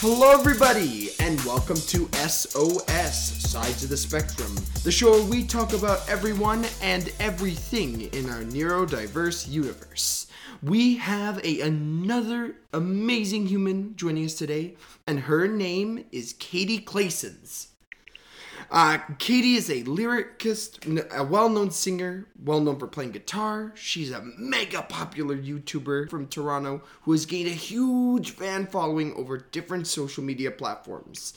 Hello, everybody, and welcome to SOS Sides of the Spectrum, the show where we talk about everyone and everything in our neurodiverse universe. We have a another amazing human joining us today, and her name is Caitie Claysons. Uh, Caitie is a lyricist, a well-known singer, well-known for playing guitar. She's a mega popular YouTuber from Toronto who has gained a huge fan following over different social media platforms.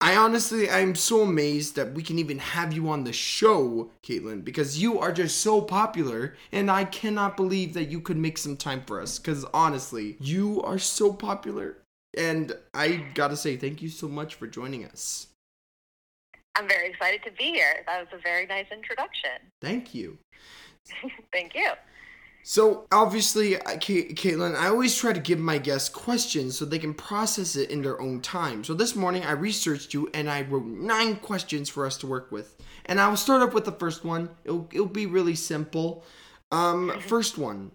I honestly, I'm so amazed that we can even have you on the show, Caitlin, because you are just so popular, and I cannot believe that you could make some time for us. Because honestly, you are so popular, and I gotta say, thank you so much for joining us. I'm very excited to be here. That was a very nice introduction. Thank you. Thank you. So obviously, Caitlin, I always try to give my guests questions so they can process it in their own time. So this morning, I researched you and I wrote nine questions for us to work with. And I will start off with the first one. It'll, it'll be really simple. Um, first one.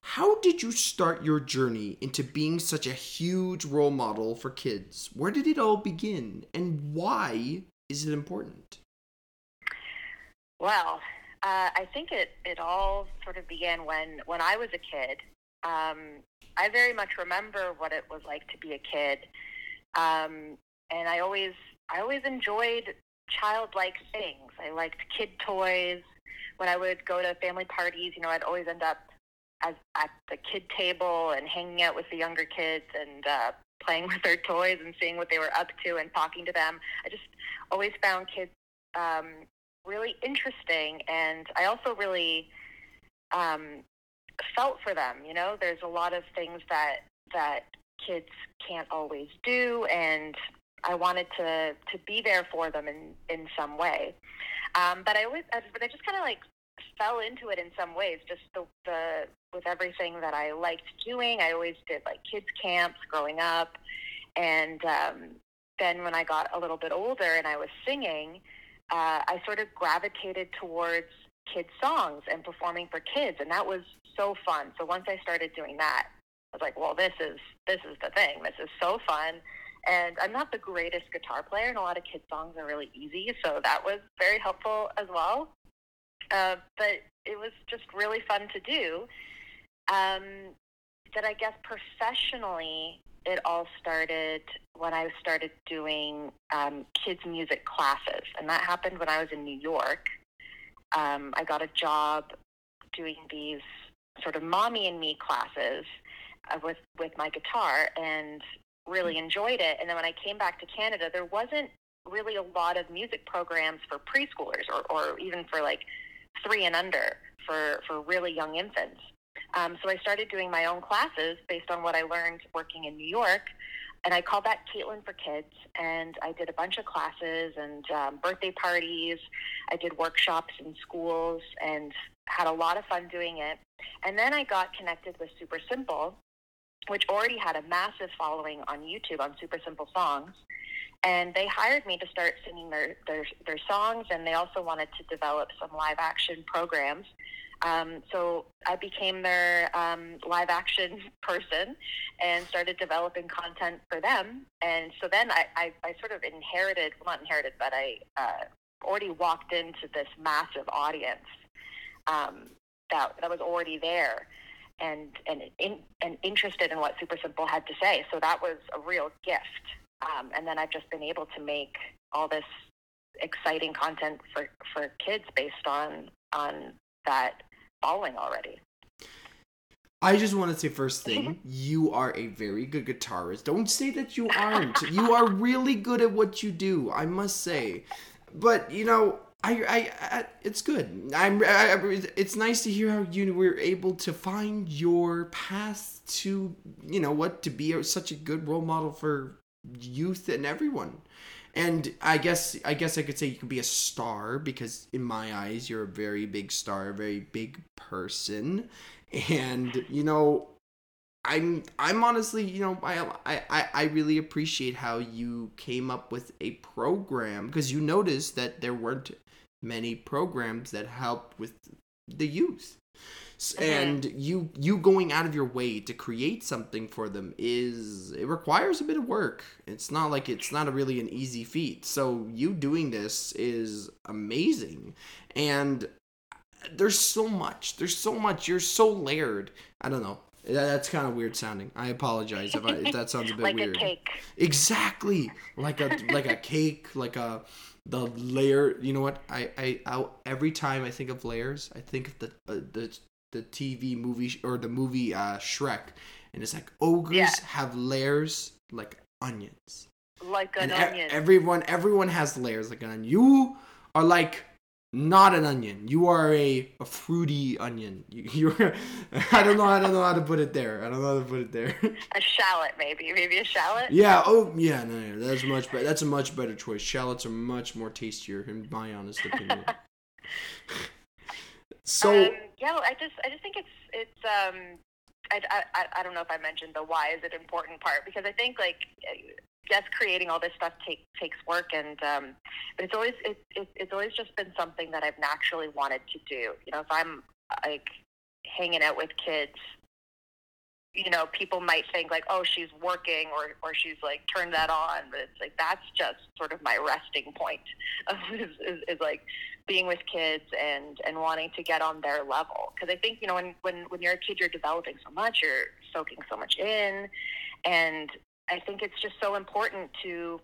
How did you start your journey into being such a huge role model for kids? Where did it all begin, and why is it important? Well, uh, I think it, it all sort of began when, when I was a kid. Um, I very much remember what it was like to be a kid. Um, and I always I always enjoyed childlike things. I liked kid toys. When I would go to family parties, you know, I'd always end up as, at the kid table and hanging out with the younger kids and uh, playing with their toys and seeing what they were up to and talking to them. I just always found kids um, really interesting, and I also really um, felt for them. You know, there's a lot of things that that kids can't always do, and I wanted to to be there for them in in some way. Um, but I always, but I just kind of like fell into it in some ways. Just the the with everything that I liked doing. I always did like kids camps growing up, and um, then when I got a little bit older and I was singing, uh, I sort of gravitated towards kids songs and performing for kids, and that was so fun. So once I started doing that, I was like, well, this is this is the thing. This is so fun. And I'm not the greatest guitar player, and a lot of kids songs are really easy, so that was very helpful as well. Uh, but it was just really fun to do. Um, that I guess professionally, it all started when I started doing um, kids music classes, and that happened when I was in New York. Um, I got a job doing these sort of mommy and me classes uh, with with my guitar, and really enjoyed it. And then when I came back to Canada, there wasn't really a lot of music programs for preschoolers or, or even for like three and under for, for really young infants. Um, so I started doing my own classes based on what I learned working in New York. And I called that Caitlin for Kids. And I did a bunch of classes and um, birthday parties. I did workshops in schools and had a lot of fun doing it. And then I got connected with Super Simple, which already had a massive following on YouTube on Super Simple Songs. And they hired me to start singing their, their, their songs, and they also wanted to develop some live action programs. Um, so I became their um, live action person and started developing content for them. And so then I, I, I sort of inherited, well, not inherited, but I uh, already walked into this massive audience um, that, that was already there and and in, and interested in what Super Simple had to say. So that was a real gift. Um, and then I've just been able to make all this exciting content for, for kids based on on that following already. I just want to say first thing, you are a very good guitarist. Don't say that you aren't. you are really good at what you do. I must say, but you know, I, I, I it's good. I'm. I- it's nice to hear how you were able to find your path to, you know, what to be such a good role model for youth and everyone. And I guess I guess I could say you can be a star because in my eyes you're a very big star, a very big person and you know i'm i'm honestly you know i i i really appreciate how you came up with a program because you noticed that there weren't many programs that helped with the youth. Mhm. And you you going out of your way to create something for them is it requires a bit of work. It's not like it's not a really an easy feat. So you doing this is amazing. And there's so much. There's so much. You're so layered. I don't know. That's kind of weird sounding. I apologize if, I, if that sounds a bit like weird. a cake. Exactly, like a like a cake, like a the layer. You know what? I I, I every time I think of layers, I think of the uh, the the TV movie or the movie uh, Shrek, and it's like ogres Yeah. have layers like onions. Like an and e- onion. everyone everyone has layers like an onion. You are like not an onion. You are a, a fruity onion. You, you're I don't know I don't know how to put it there. I don't know how to put it there. a shallot, maybe. Maybe a shallot. Yeah. Oh, yeah. No, no, that's much better. That's a much better choice. Shallots are much more tastier, in my honest opinion. so, um, yeah, I just I just think it's it's um I, I, I- don't know if I mentioned the why is it important part because I think like yes creating all this stuff take, takes work and um but it's always it, it, it's always just been something that I've naturally wanted to do. You know if I'm like hanging out with kids you know people might think like oh she's working or or she's like turned that on but it's like that's just sort of my resting point is, is, is like being with kids and and wanting to get on their level. Because I think you know when when when you're a kid you're developing so much you're soaking so much in. And I think it's just so important to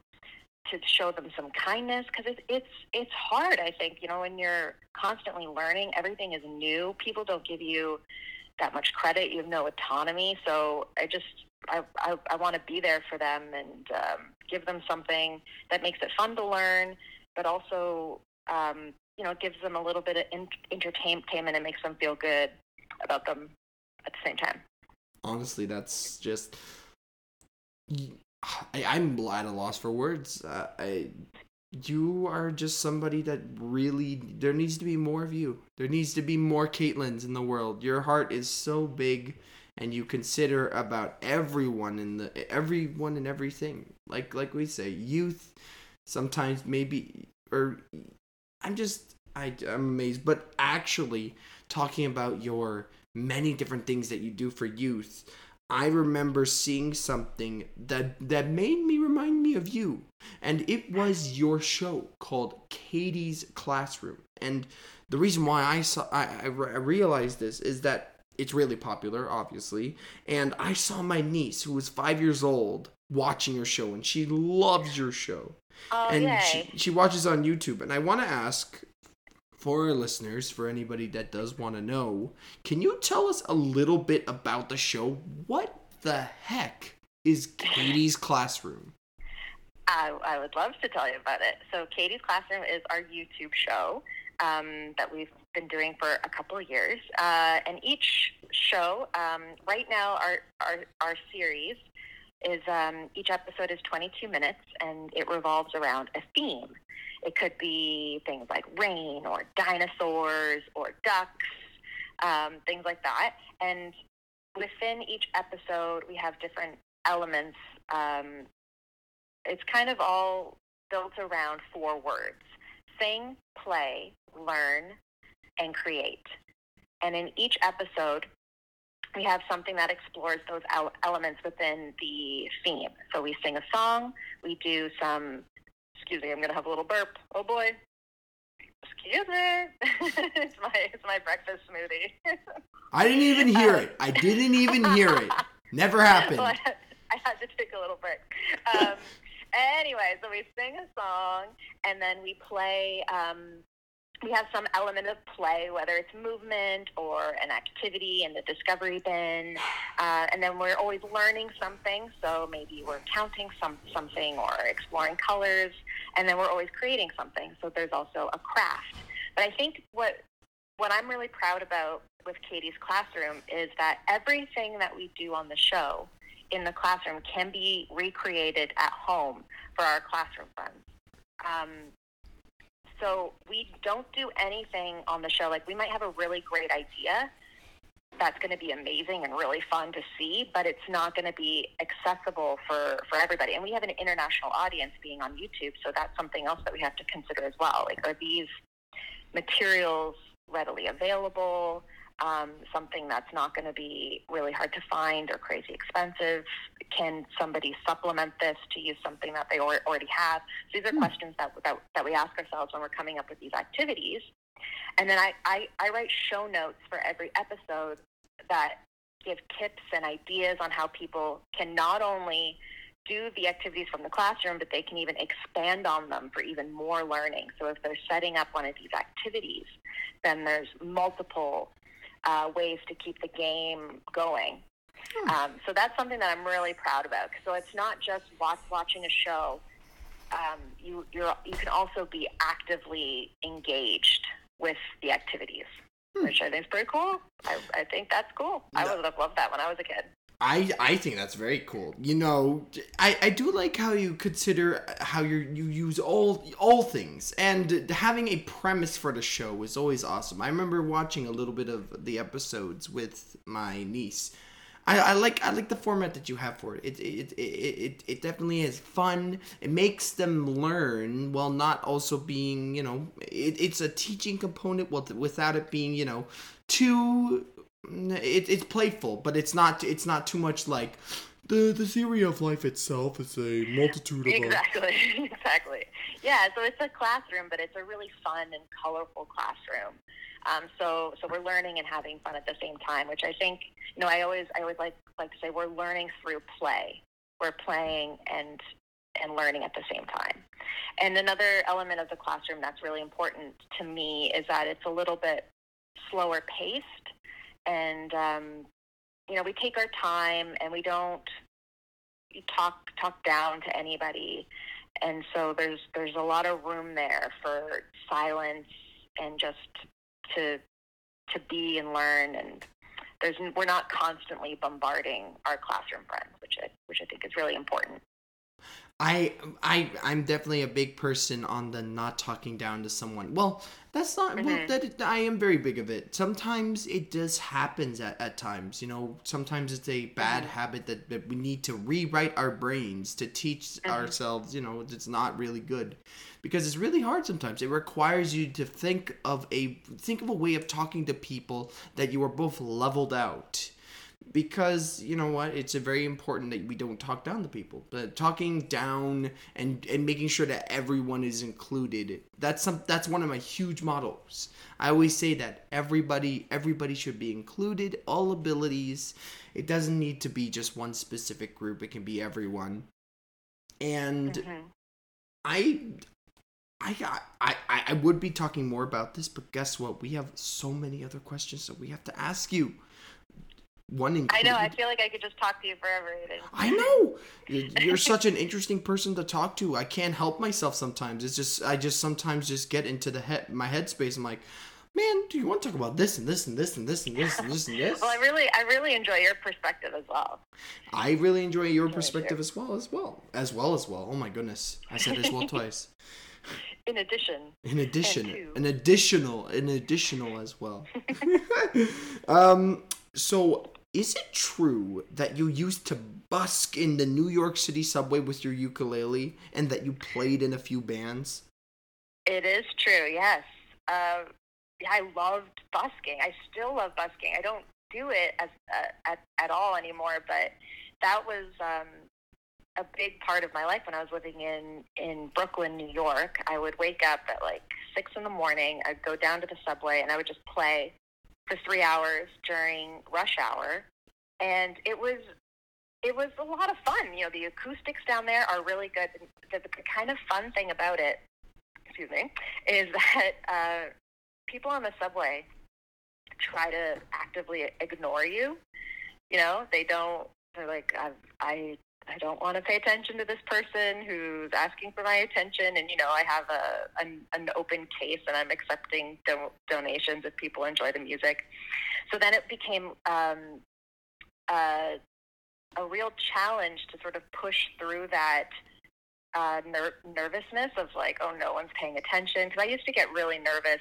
to show them some kindness because it's it's it's hard I think you know when you're constantly learning everything is new. People don't give you that much credit you have no autonomy. So I just I, I, I want to be there for them and um, give them something that makes it fun to learn but also um, you know, gives them a little bit of in- entertainment and makes them feel good about them at the same time. honestly, that's just. I, I'm at a loss for words. Uh, I, you are just somebody that really. There needs to be more of you. There needs to be more Caitlins in the world. Your heart is so big, and you consider about everyone in the everyone and everything. Like like we say, youth. Sometimes maybe or I'm just I, I'm amazed. But actually, talking about your many different things that you do for youth, I remember seeing something that that made me remind me of you, and it was your show called Caitie's Classroom. And the reason why I saw I, I re- I realized this is that it's really popular, obviously, and I saw my niece who was five years old watching your show, and she loves your show Oh, and yay. she, she watches on YouTube. And I want to ask for our listeners, for anybody that does want to know, can you tell us a little bit about the show? What the heck is Caitie's Classroom? I, I would love to tell you about it. So, Caitie's Classroom is our YouTube show um, that we've been doing for a couple of years. Uh, and each show, um, right now, our, our, our series is um, each episode is 22 minutes and it revolves around a theme. It could be things like rain or dinosaurs or ducks, um, things like that. And within each episode, we have different elements. Um, it's kind of all built around four words sing, play, learn, and create. And in each episode, we have something that explores those elements within the theme. So we sing a song, we do some, excuse me, I'm going to have a little burp. Oh boy. Excuse me. it's my it's my breakfast smoothie. I didn't even hear it. I didn't even hear it. Never happened. Well, I, had, I had to take a little break. Um, anyway, so we sing a song and then we play. Um, we have some element of play, whether it's movement or an activity in the discovery bin, uh, and then we're always learning something. So maybe we're counting some something or exploring colors, and then we're always creating something. So there's also a craft. But I think what what I'm really proud about with Caitie's classroom is that everything that we do on the show in the classroom can be recreated at home for our classroom friends. Um, so we don't do anything on the show. Like we might have a really great idea that's going to be amazing and really fun to see, but it's not going to be accessible for, for everybody. And we have an international audience being on YouTube, so that's something else that we have to consider as well. Like, are these materials readily available, um, something that's not going to be really hard to find or crazy expensive? Can somebody supplement this to use something that they or- already have? So these are Hmm. questions that, that, that we ask ourselves when we're coming up with these activities. And then I, I, I write show notes for every episode that give tips and ideas on how people can not only do the activities from the classroom, but they can even expand on them for even more learning. So if they're setting up one of these activities, then there's multiple uh, ways to keep the game going. Hmm. Um, so that's something that I'm really proud about. So it's not just watch, watching a show. Um, you you're, you can also be actively engaged with the activities, Hmm. which I think is pretty cool. I, I think that's cool. I would have loved that when I was a kid. I I think that's very cool. You know, I, I do like how you consider uh, how you you use all all things and having a premise for the show is always awesome. I remember watching a little bit of the episodes with my niece. I, I like I like the format that you have for it. It it, it it it definitely is fun. It makes them learn while not also being you know it, it's a teaching component with, without it being you know too it, it's playful, but it's not it's not too much like the the theory of life itself is a multitude of Exactly, exactly. Yeah, so it's a classroom, but it's a really fun and colorful classroom. Um, so, so we're learning and having fun at the same time, which I think, you know, I always, I always like like to say we're learning through play. We're playing and and learning at the same time. And another element of the classroom that's really important to me is that it's a little bit slower paced, and um, you know, we take our time and we don't talk talk down to anybody. And so there's there's a lot of room there for silence and just to to be and learn. And there's we're not constantly bombarding our classroom friends which I, which I think is really important I I I'm definitely a big person on the not talking down to someone. Well, that's not well, Mhm. that I am very big of it. Sometimes it just happens at, at times, you know. Sometimes it's a bad Mhm. habit that, that we need to rewrite our brains to teach Mhm. ourselves, you know, it's not really good. Because it's really hard sometimes. It requires you to think of a think of a way of talking to people that you are both leveled out because you know what it's a very important that we don't talk down to people but talking down and and making sure that everyone is included that's some that's one of my huge models i always say that everybody everybody should be included all abilities it doesn't need to be just one specific group it can be everyone and Mhm. I, I, I, I, I would be talking more about this, but guess what? We have so many other questions that we have to ask you. One I know I feel like I could just talk to you forever. I know. You're such an interesting person to talk to. I can't help myself sometimes. It's just I just sometimes just get into the head my headspace. I'm like, man, do you want to talk about this and this and this and this and this and this and this? well I really I really enjoy your perspective as well I really enjoy your perspective as well as well as well as well. Oh my goodness, I said as well twice. in addition In addition, an additional, an additional as well. um, so is it true that you used to busk in the New York City subway with your ukulele and that you played in a few bands? It is true, yes. Uh, I loved busking. I still love busking. I don't do it as uh, at at all anymore, but that was um, a big part of my life when I was living in in Brooklyn, New York. I would wake up at like six in the morning. I'd go down to the subway and I would just play for three hours during rush hour, and it was it was a lot of fun. You know, the acoustics down there are really good. The, the kind of fun thing about it, excuse me, is that uh, people on the subway try to actively ignore you. You know, they don't. They're like, I, I, I don't want to pay attention to this person who's asking for my attention, and you know, I have a an, an open case, and I'm accepting do- donations if people enjoy the music. So then it became um, uh, a real challenge to sort of push through that uh, ner- nervousness of like, oh, no one's paying attention. Because I used to get really nervous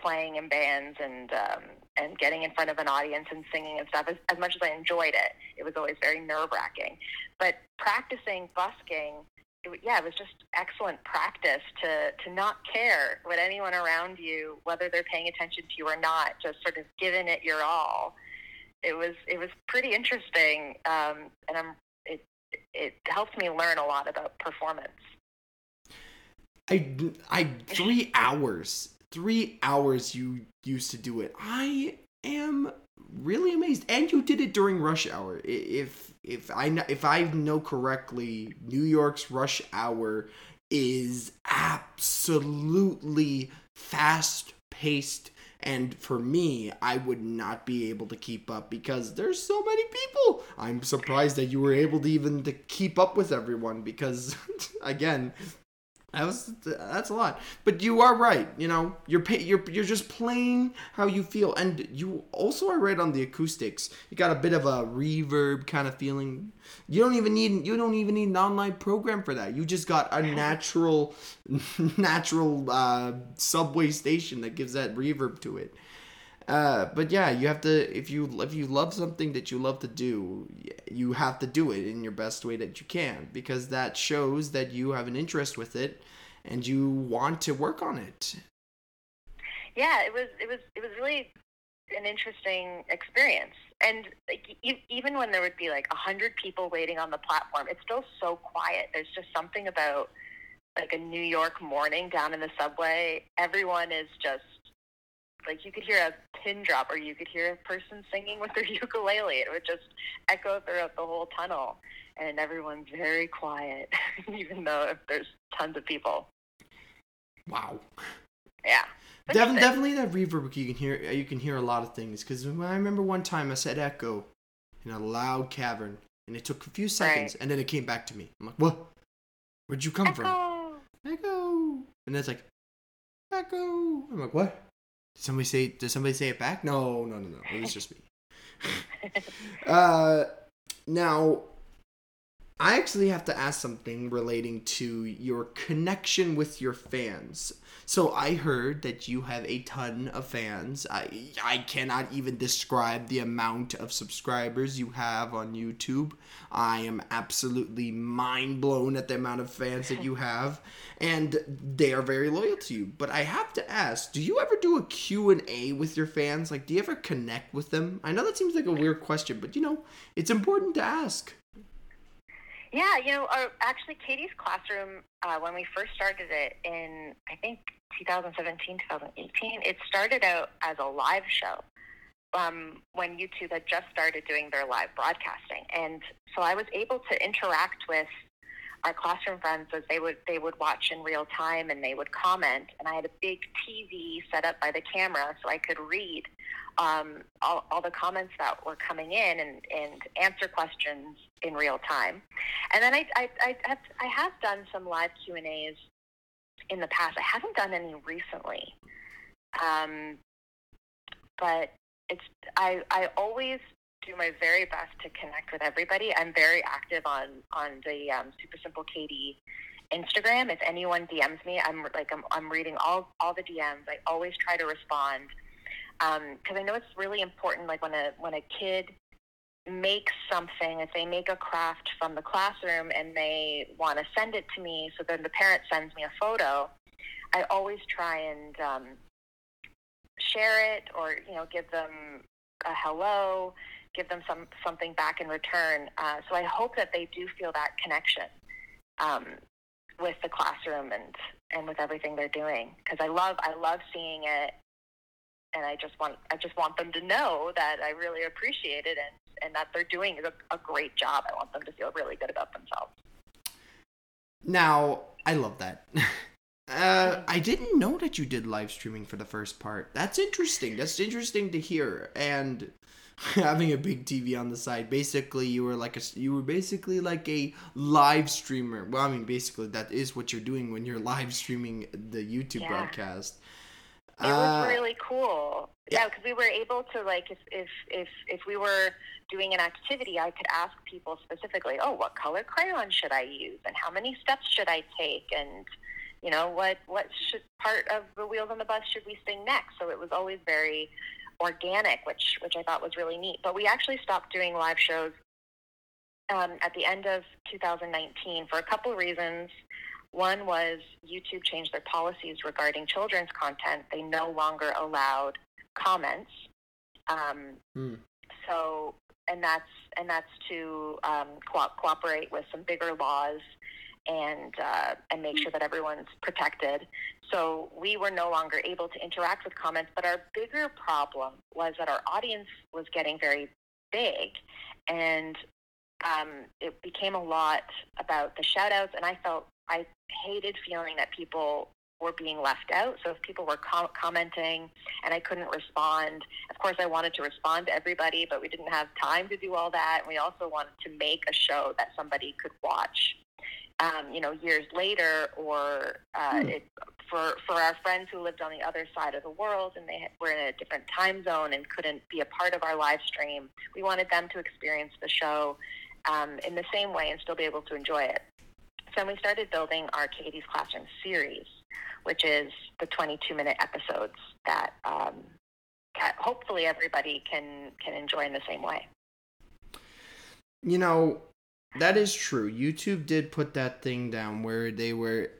playing in bands and um, and getting in front of an audience and singing and stuff. As, as much as I enjoyed it, it was always very nerve wracking. But practicing busking it, yeah, it was just excellent practice to to not care what anyone around you, whether they're paying attention to you or not, just sort of giving it your all. It was it was pretty interesting, um, and I'm it it helped me learn a lot about performance. I I three hours three hours you used to do it. I am really amazed, and you did it during rush hour. If if I if I know correctly, New York's rush hour is absolutely fast paced and for me i would not be able to keep up because there's so many people i'm surprised that you were able to even to keep up with everyone because again that was that's a lot, but you are right. You know, you're you're you're just playing how you feel, and you also are right on the acoustics. You got a bit of a reverb kind of feeling. You don't even need you don't even need an online program for that. You just got a natural natural uh, subway station that gives that reverb to it. Uh, but yeah, you have to if you if you love something that you love to do, you have to do it in your best way that you can because that shows that you have an interest with it and you want to work on it. Yeah, it was it was it was really an interesting experience. And like, even when there would be like a hundred people waiting on the platform, it's still so quiet. There's just something about like a New York morning down in the subway. Everyone is just like you could hear a pin drop or you could hear a person singing with their ukulele. It would just echo throughout the whole tunnel. And everyone's very quiet, even though there's tons of people. Wow. Yeah. Def- definitely that reverb you can hear you can hear a lot of things because I remember one time I said echo in a loud cavern and it took a few seconds right. and then it came back to me. I'm like, what? Where'd you come echo. from? Echo. And then it's like, echo. I'm like, what? Somebody say? Did somebody say it back? No, no, no, no. It was just me. uh, now, I actually have to ask something relating to your connection with your fans. So I heard that you have a ton of fans. I I cannot even describe the amount of subscribers you have on YouTube. I am absolutely mind blown at the amount of fans that you have and they are very loyal to you. But I have to ask, do you ever do a Q&A with your fans? Like do you ever connect with them? I know that seems like a weird question, but you know, it's important to ask. Yeah, you know, our, actually, Caitie's classroom, uh, when we first started it in, I think, 2017, 2018, it started out as a live show um, when YouTube had just started doing their live broadcasting. And so I was able to interact with our classroom friends as they would they would watch in real time and they would comment and I had a big TV set up by the camera so I could read um, all, all the comments that were coming in and, and answer questions in real time. And then I, I, I, have, I have done some live Q&As in the past. I haven't done any recently. Um, but it's I, I always do my very best to connect with everybody. I'm very active on on the um, Super Simple Caitie Instagram. If anyone DMs me, I'm like I'm, I'm reading all all the DMs. I always try to respond because um, I know it's really important. Like when a when a kid makes something, if they make a craft from the classroom and they want to send it to me, so then the parent sends me a photo. I always try and um, share it or you know give them a hello, give them some something back in return. Uh, so I hope that they do feel that connection um, with the classroom and and with everything they're doing because I love I love seeing it and I just want I just want them to know that I really appreciate it and and that they're doing a, a great job. I want them to feel really good about themselves. Now, I love that. Uh, I didn't know that you did live streaming for the first part. That's interesting. That's interesting to hear. And having a big TV on the side, basically you were like a you were basically like a live streamer. Well, I mean, basically that is what you're doing when you're live streaming the YouTube yeah. broadcast. It was uh, really cool. Yeah, because we were able to like if if if if we were doing an activity, I could ask people specifically, "Oh, what color crayon should I use, and how many steps should I take, and you know what what should part of the wheels on the bus should we sing next?" So it was always very organic, which which I thought was really neat. But we actually stopped doing live shows um, at the end of 2019 for a couple of reasons. One was YouTube changed their policies regarding children's content. They no longer allowed comments. Um, Hmm. So, and that's and that's to um, co- cooperate with some bigger laws and uh, and make sure that everyone's protected. So we were no longer able to interact with comments. But our bigger problem was that our audience was getting very big, and um, it became a lot about the shout outs. And I felt I hated feeling that people were being left out. So if people were com- commenting and I couldn't respond, of course I wanted to respond to everybody, but we didn't have time to do all that. And we also wanted to make a show that somebody could watch. Um, you know, years later, or uh, Hmm. it, for for our friends who lived on the other side of the world and they were in a different time zone and couldn't be a part of our live stream, we wanted them to experience the show um, in the same way and still be able to enjoy it. So we started building our Caitie's Classroom series, which is the 22 minute episodes that, um, hopefully everybody can can enjoy in the same way. You know, that is true. YouTube did put that thing down where they were.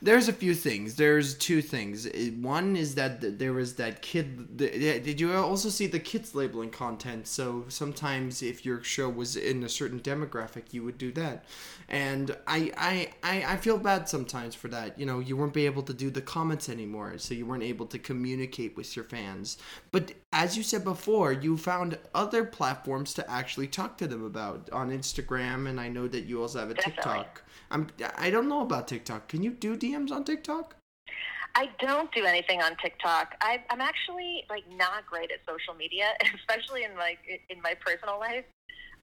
There's a few things. There's two things. One is that th- there was that kid. Did you also see the kids labeling content? So sometimes, if your show was in a certain demographic, you would do that. And I, I, I, I feel bad sometimes for that. You know, you weren't be able to do the comments anymore, so you weren't able to communicate with your fans. But as you said before, you found other platforms to actually talk to them about on Instagram, and I know that you also have a Definitely. TikTok. I'm I don't know about TikTok. Can you do DMs on TikTok? I don't do anything on TikTok. I, I'm actually like not great at social media, especially in like in my personal life.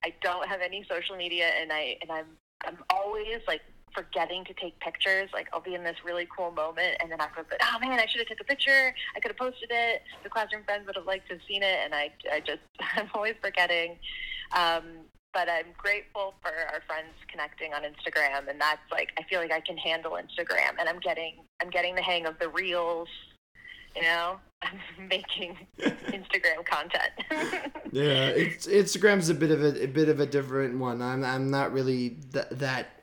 I don't have any social media, and I and I'm I'm always like forgetting to take pictures. Like I'll be in this really cool moment, and then after, oh man, I should have took a picture. I could have posted it. The classroom friends would have liked to have seen it, and I I just I'm always forgetting. Um, but I'm grateful for our friends connecting on Instagram, and that's like I feel like I can handle Instagram, and I'm getting I'm getting the hang of the reels. You know, I'm making Instagram content. Yeah, it's Instagram's a bit of a, a bit of a different one. I'm I'm not really th- that.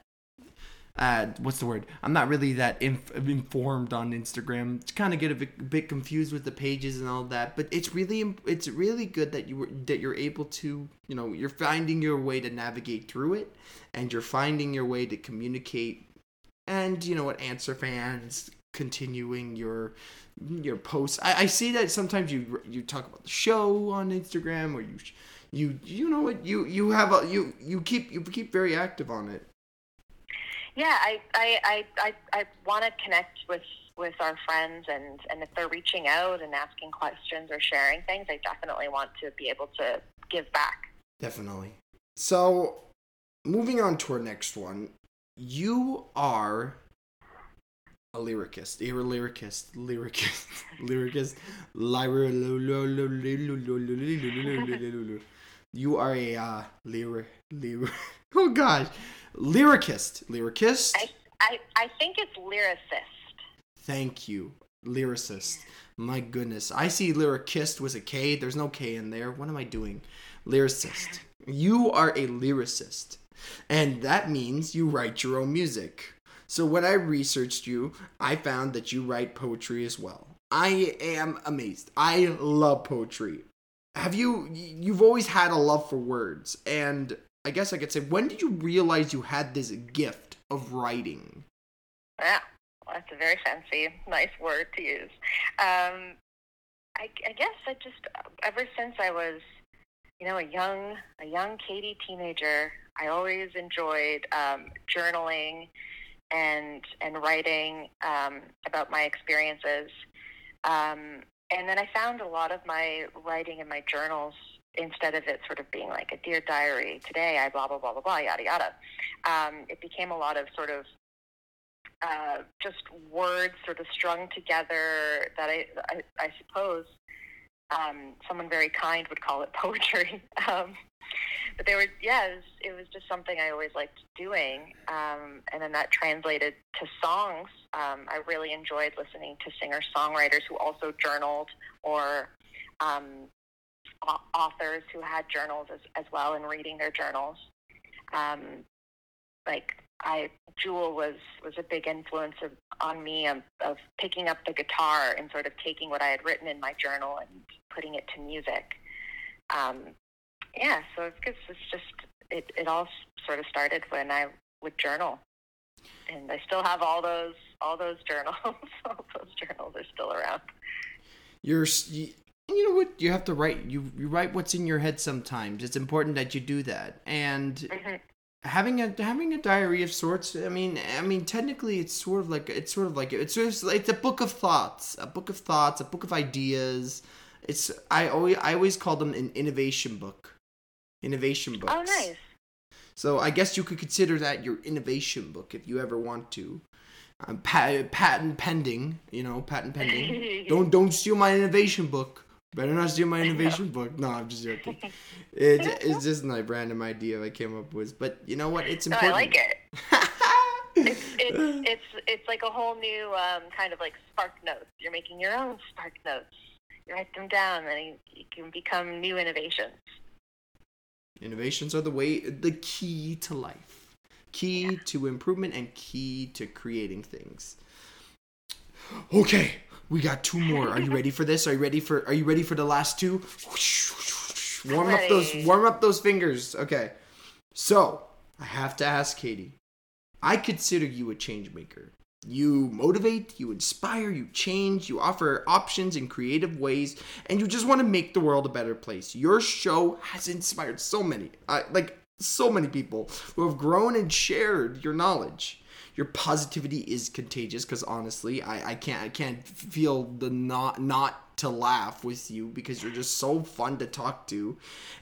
Uh, what's the word? I'm not really that inf- informed on Instagram. Kind of get a bit, bit confused with the pages and all that, but it's really it's really good that you were that you're able to you know you're finding your way to navigate through it, and you're finding your way to communicate, and you know what answer fans continuing your your posts. I, I see that sometimes you you talk about the show on Instagram or you you you know what you you have a you you keep you keep very active on it. Yeah, I I I I, I want to connect with with our friends, and and if they're reaching out and asking questions or sharing things, I definitely want to be able to give back. Definitely. So, moving on to our next one, you are a lyricist. You're a lyricist. Lyricist. Lyricist. Lyra. You are a uh, lyric. Lyric. Oh gosh, lyricist. Lyricist. I I, I think it's lyricist. Thank you, lyricist. My goodness, I see lyricist was a K. There's no K in there. What am I doing? Lyricist. You are a lyricist, and that means you write your own music. So when I researched you, I found that you write poetry as well. I am amazed. I love poetry. Have you? You've always had a love for words, and I guess I could say, when did you realize you had this gift of writing? Yeah, well, that's a very fancy, nice word to use. Um, I, I guess I just ever since I was, you know, a young a young Caitie teenager, I always enjoyed um, journaling and and writing um, about my experiences. Um, and then I found a lot of my writing in my journals instead of it sort of being like a dear diary today I blah blah blah blah blah yada yada. Um, it became a lot of sort of uh, just words sort of strung together that I, I, I suppose um, someone very kind would call it poetry. Um, but they were, yeah, it was, it was just something I always liked doing. Um, and then that translated to songs. Um, I really enjoyed listening to singer songwriters who also journaled or um, authors who had journals as, as well and reading their journals. Um, like I, Jewel was was a big influence of, on me of, of picking up the guitar and sort of taking what I had written in my journal and putting it to music. Um, yeah, so it's, it's just it, it all sort of started when I would journal, and I still have all those all those journals. all those journals are still around. You're you, you know what you have to write you you write what's in your head sometimes. It's important that you do that, and mm-hmm having a having a diary of sorts i mean i mean technically it's sort of like it's sort of like it's just like it's a book of thoughts a book of thoughts a book of ideas it's i always i always call them an innovation book innovation books oh nice so i guess you could consider that your innovation book if you ever want to um, pat, patent pending you know patent pending don't don't steal my innovation book Better not steal my innovation book. No, I'm just joking. It, it's just my random idea I came up with. But you know what? It's important. No, I like it. it's, it's, it's, it's like a whole new um, kind of like spark notes. You're making your own spark notes. You write them down, and you, you can become new innovations. Innovations are the way, the key to life, key yeah. to improvement, and key to creating things. Okay, we got two more. Are you ready for this? Are you ready for? Are you ready for the last two? Warm up those. Warm up those fingers. Okay. So I have to ask Caitie. I consider you a change maker. You motivate, you inspire, you change, you offer options in creative ways, and you just want to make the world a better place. Your show has inspired so many, uh, like so many people who have grown and shared your knowledge your positivity is contagious because honestly I, I can't i can't feel the not not to laugh with you because you're just so fun to talk to.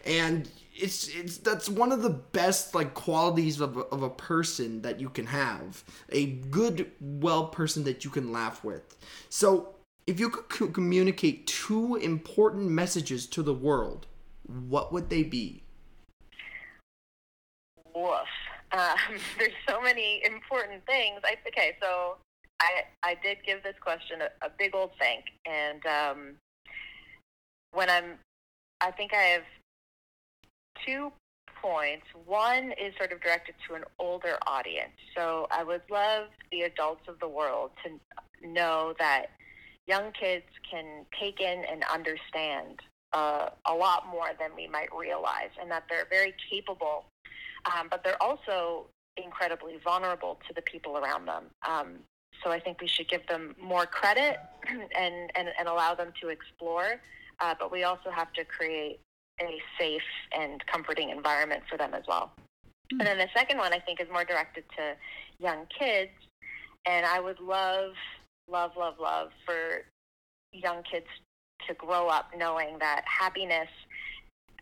And it's it's that's one of the best like qualities of a, of a person that you can have. A good well person that you can laugh with. So if you could communicate two important messages to the world what would they be? Woof. Um, there's so many important things. I, okay, so I I did give this question a, a big old thank, and um, when I'm, I think I have two points. One is sort of directed to an older audience. So I would love the adults of the world to know that young kids can take in and understand uh, a lot more than we might realize, and that they're very capable um, but they're also incredibly vulnerable to the people around them. Um, so I think we should give them more credit and, and, and allow them to explore. Uh, but we also have to create a safe and comforting environment for them as well. Mm-hmm. And then the second one I think is more directed to young kids. And I would love, love, love, love for young kids to grow up knowing that happiness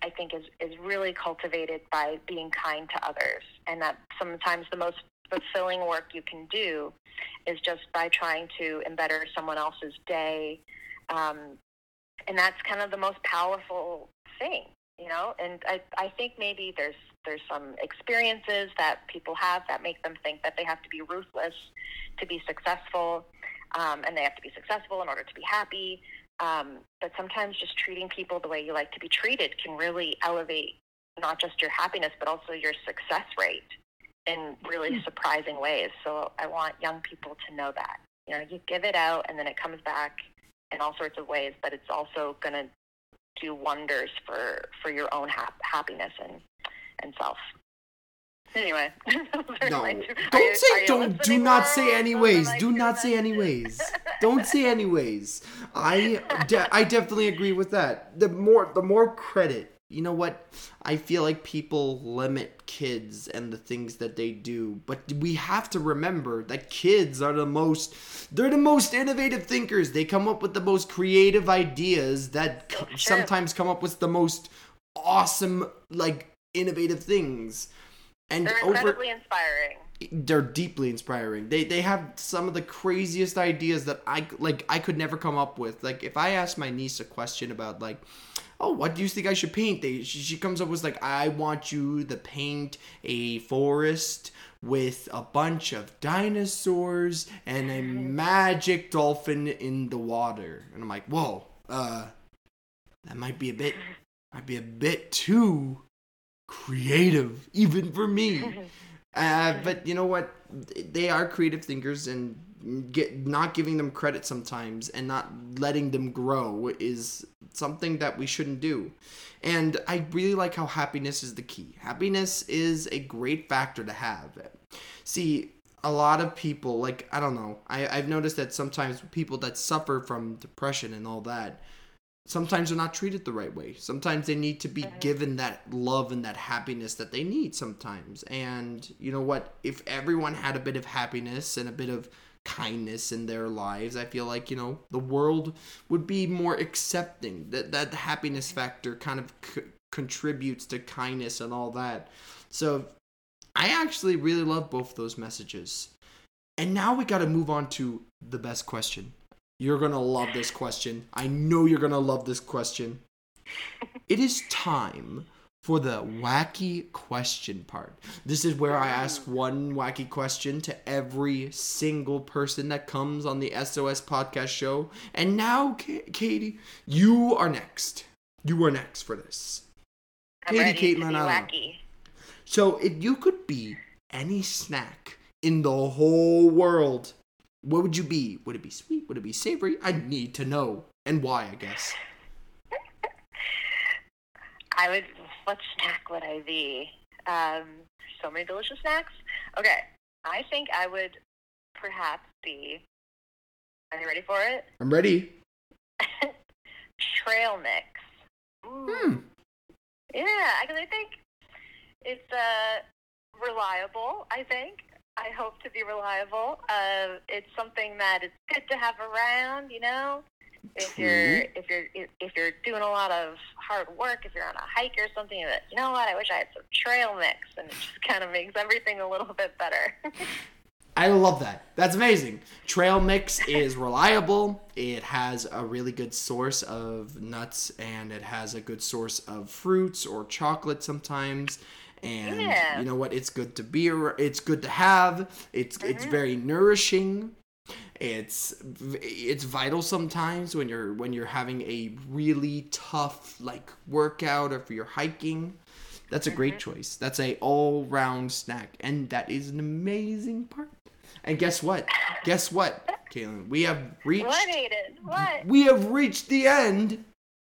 I think is, is really cultivated by being kind to others. And that sometimes the most fulfilling work you can do is just by trying to embetter someone else's day. Um, and that's kind of the most powerful thing, you know? And I, I think maybe there's, there's some experiences that people have that make them think that they have to be ruthless to be successful. Um, and they have to be successful in order to be happy. Um, but sometimes just treating people the way you like to be treated can really elevate not just your happiness, but also your success rate in really hmm. surprising ways. So I want young people to know that. You know, you give it out and then it comes back in all sorts of ways, but it's also going to do wonders for, for your own hap- happiness and, and self. Anyway, no, don't say don't. Do not say anyways. Do not say anyways. don't say anyways. I de- I definitely agree with that. The more the more credit. You know what? I feel like people limit kids and the things that they do, but we have to remember that kids are the most they're the most innovative thinkers. They come up with the most creative ideas that sometimes come up with the most awesome like innovative things and they're incredibly over, inspiring. They're deeply inspiring. They they have some of the craziest ideas that I like I could never come up with. Like if I ask my niece a question about like oh, what do you think I should paint? They, she, she comes up with like, I want you to paint a forest with a bunch of dinosaurs and a magic dolphin in the water. And I'm like, whoa, uh, that might be a bit, might be a bit too creative, even for me. Uh, but you know what? They are creative thinkers, and get not giving them credit sometimes and not letting them grow is something that we shouldn't do. And I really like how happiness is the key. Happiness is a great factor to have. See, a lot of people, like, I don't know, I, I've noticed that sometimes people that suffer from depression and all that, sometimes they're not treated the right way. Sometimes they need to be given that love and that happiness that they need sometimes. And you know what? If everyone had a bit of happiness and a bit of kindness in their lives, I feel like, you know, the world would be more accepting. That that happiness factor kind of c- contributes to kindness and all that. So I actually really love both those messages. And now we got to move on to the best question. You're going to love this question. I know you're going to love this question. It is time for the wacky question part. This is where I ask one wacky question to every single person that comes on the SOS podcast show. And now, Caitie, you are next. You are next for this. I'm Caitie, Caitlin, wacky. So, if you could be any snack in the whole world, what would you be? Would it be sweet? Would it be savory? I need to know. And why, I guess. I would what snack would I be? Um, so many delicious snacks. Okay, I think I would perhaps be. Are you ready for it? I'm ready. Trail mix. Hmm. Yeah, because I think it's uh, reliable. I think. I hope to be reliable. Uh, it's something that it's good to have around. You know, if you're if you're if you're doing a lot of hard work, if you're on a hike or something, that you know what, I wish I had some trail mix, and it just kind of makes everything a little bit better. I love that. That's amazing. Trail mix is reliable. It has a really good source of nuts and it has a good source of fruits or chocolate sometimes. And yeah. you know what? It's good to be. It's good to have. It's mm-hmm. it's very nourishing. It's it's vital sometimes when you're when you're having a really tough like workout or for your hiking. That's a great mm-hmm. choice. That's a all round snack, and that is an amazing part. And guess what? Guess what, Kaylin? We have reached. What, Aiden? What? We have reached the end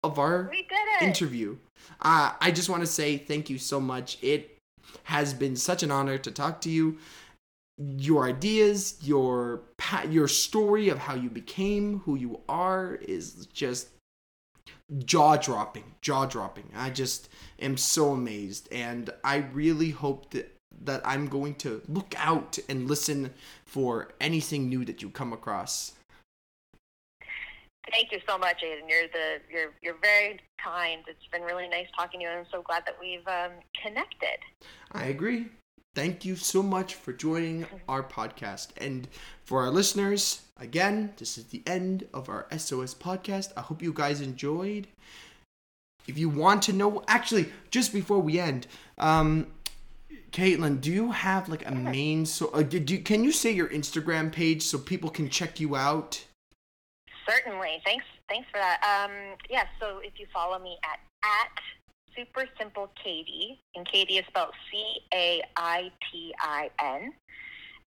of our interview. Uh, I just want to say thank you so much. It has been such an honor to talk to you your ideas, your your story of how you became who you are is just jaw dropping, jaw dropping. I just am so amazed, and I really hope that that I'm going to look out and listen for anything new that you come across. Thank you so much, Aiden. You're the you're you're very kind. It's been really nice talking to you, and I'm so glad that we've um, connected. I agree thank you so much for joining our podcast. And for our listeners, again, this is the end of our SOS podcast. I hope you guys enjoyed. If you want to know, actually, just before we end, um, Caitlin, do you have like a main so? Uh, did you can you say your Instagram page so people can check you out? Certainly. Thanks. Thanks for that. Um, yeah. So if you follow me at at Super Simple Caitie, and Caitie is spelled C A I T I N.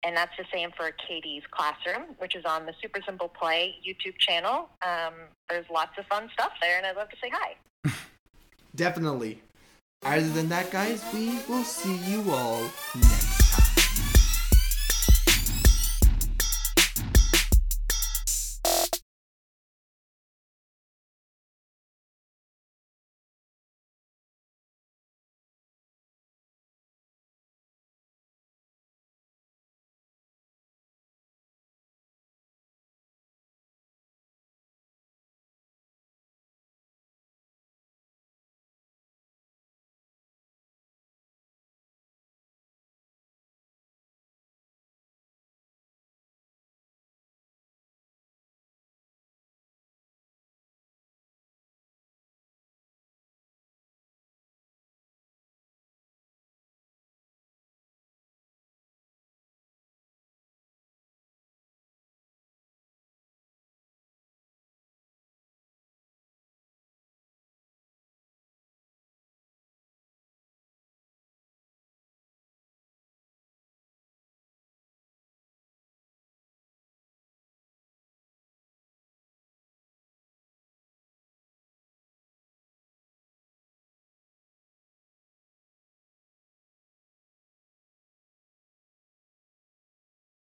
And that's the same for Caitie's Classroom, which is on the Super Simple Play YouTube channel. Um, there's lots of fun stuff there, and I'd love to say hi. Definitely. Other than that, guys, we will see you all next